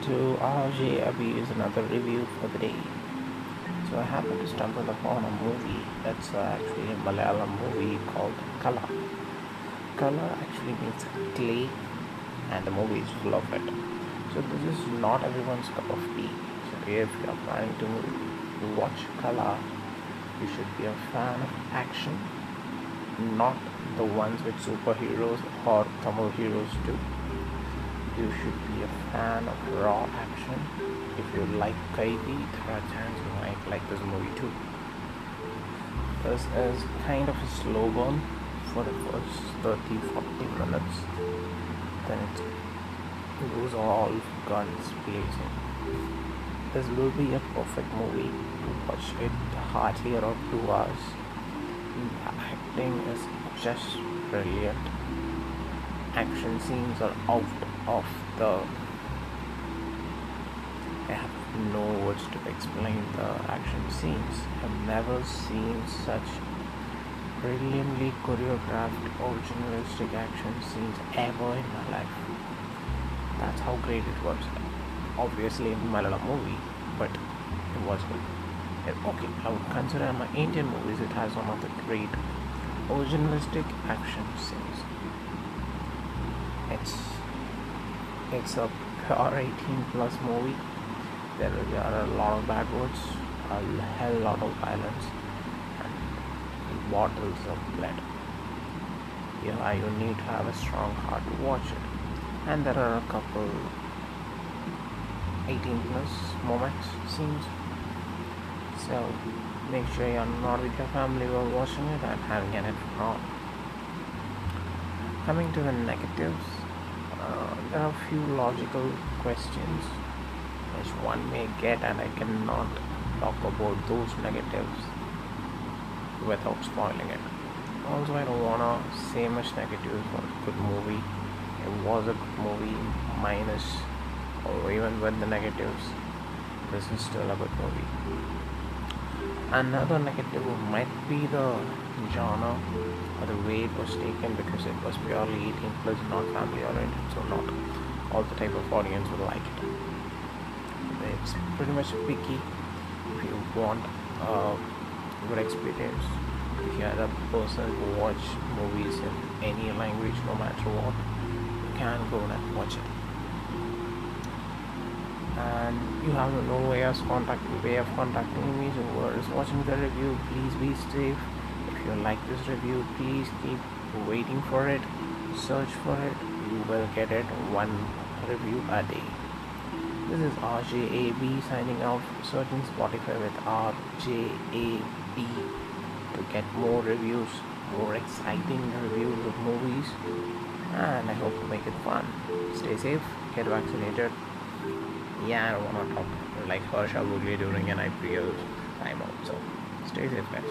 to RJ Abhi's another review for the day. So I happened to stumble upon a movie that's uh, actually a Malayalam movie called Kala. Kala actually means clay and the movie is full of it. So this is not everyone's cup of tea. So if you are planning to watch Kala, you should be a fan of action, not the ones with superheroes or Tamil heroes too you should be a fan of raw action. If you like Kaidi, there are chances you might like this movie too. This is kind of a slow burn for the first 30 40 minutes. Then it goes all guns blazing. This will be a perfect movie to watch it hardly around two hours. The acting is just brilliant. Action scenes are out of the I have no words to explain the action scenes. I've never seen such brilliantly choreographed or originalistic action scenes ever in my life. That's how great it was. Obviously, a Malayalam movie, but it was good. Eh, okay, I would consider my Indian movies. It has one of the great originalistic action scenes. It's it's a pure 18 plus movie. There are a lot of bad words, a hell lot of violence, and bottles of blood. Yeah, you need to have a strong heart to watch it. And there are a couple 18 plus moments, scenes. So make sure you're not with your family while watching it and having an fun. Coming to the negatives, a few logical questions which one may get, and I cannot talk about those negatives without spoiling it. Also, I don't wanna say much negatives for a good movie. It was a good movie, minus or even with the negatives. This is still a good movie. Another negative might be the genre or the way it was taken because it was purely 18 plus, not family oriented, so not all the type of audience would like it. It's pretty much picky if you want a good experience. If you are a person who watch movies in any language, no matter what, you can go and watch it. And you have no way of contacting way of contacting me. So whoever is watching the review, please be safe. If you like this review please keep waiting for it. Search for it. You will get it one review a day. This is RJ Abhi signing out searching Spotify with RJ Abhi to get more reviews more exciting reviews of movies. And I hope to make it fun. Stay safe. Get vaccinated yeah I don't want to talk like Harsha Bhogle during an IPL time out so stay safe guys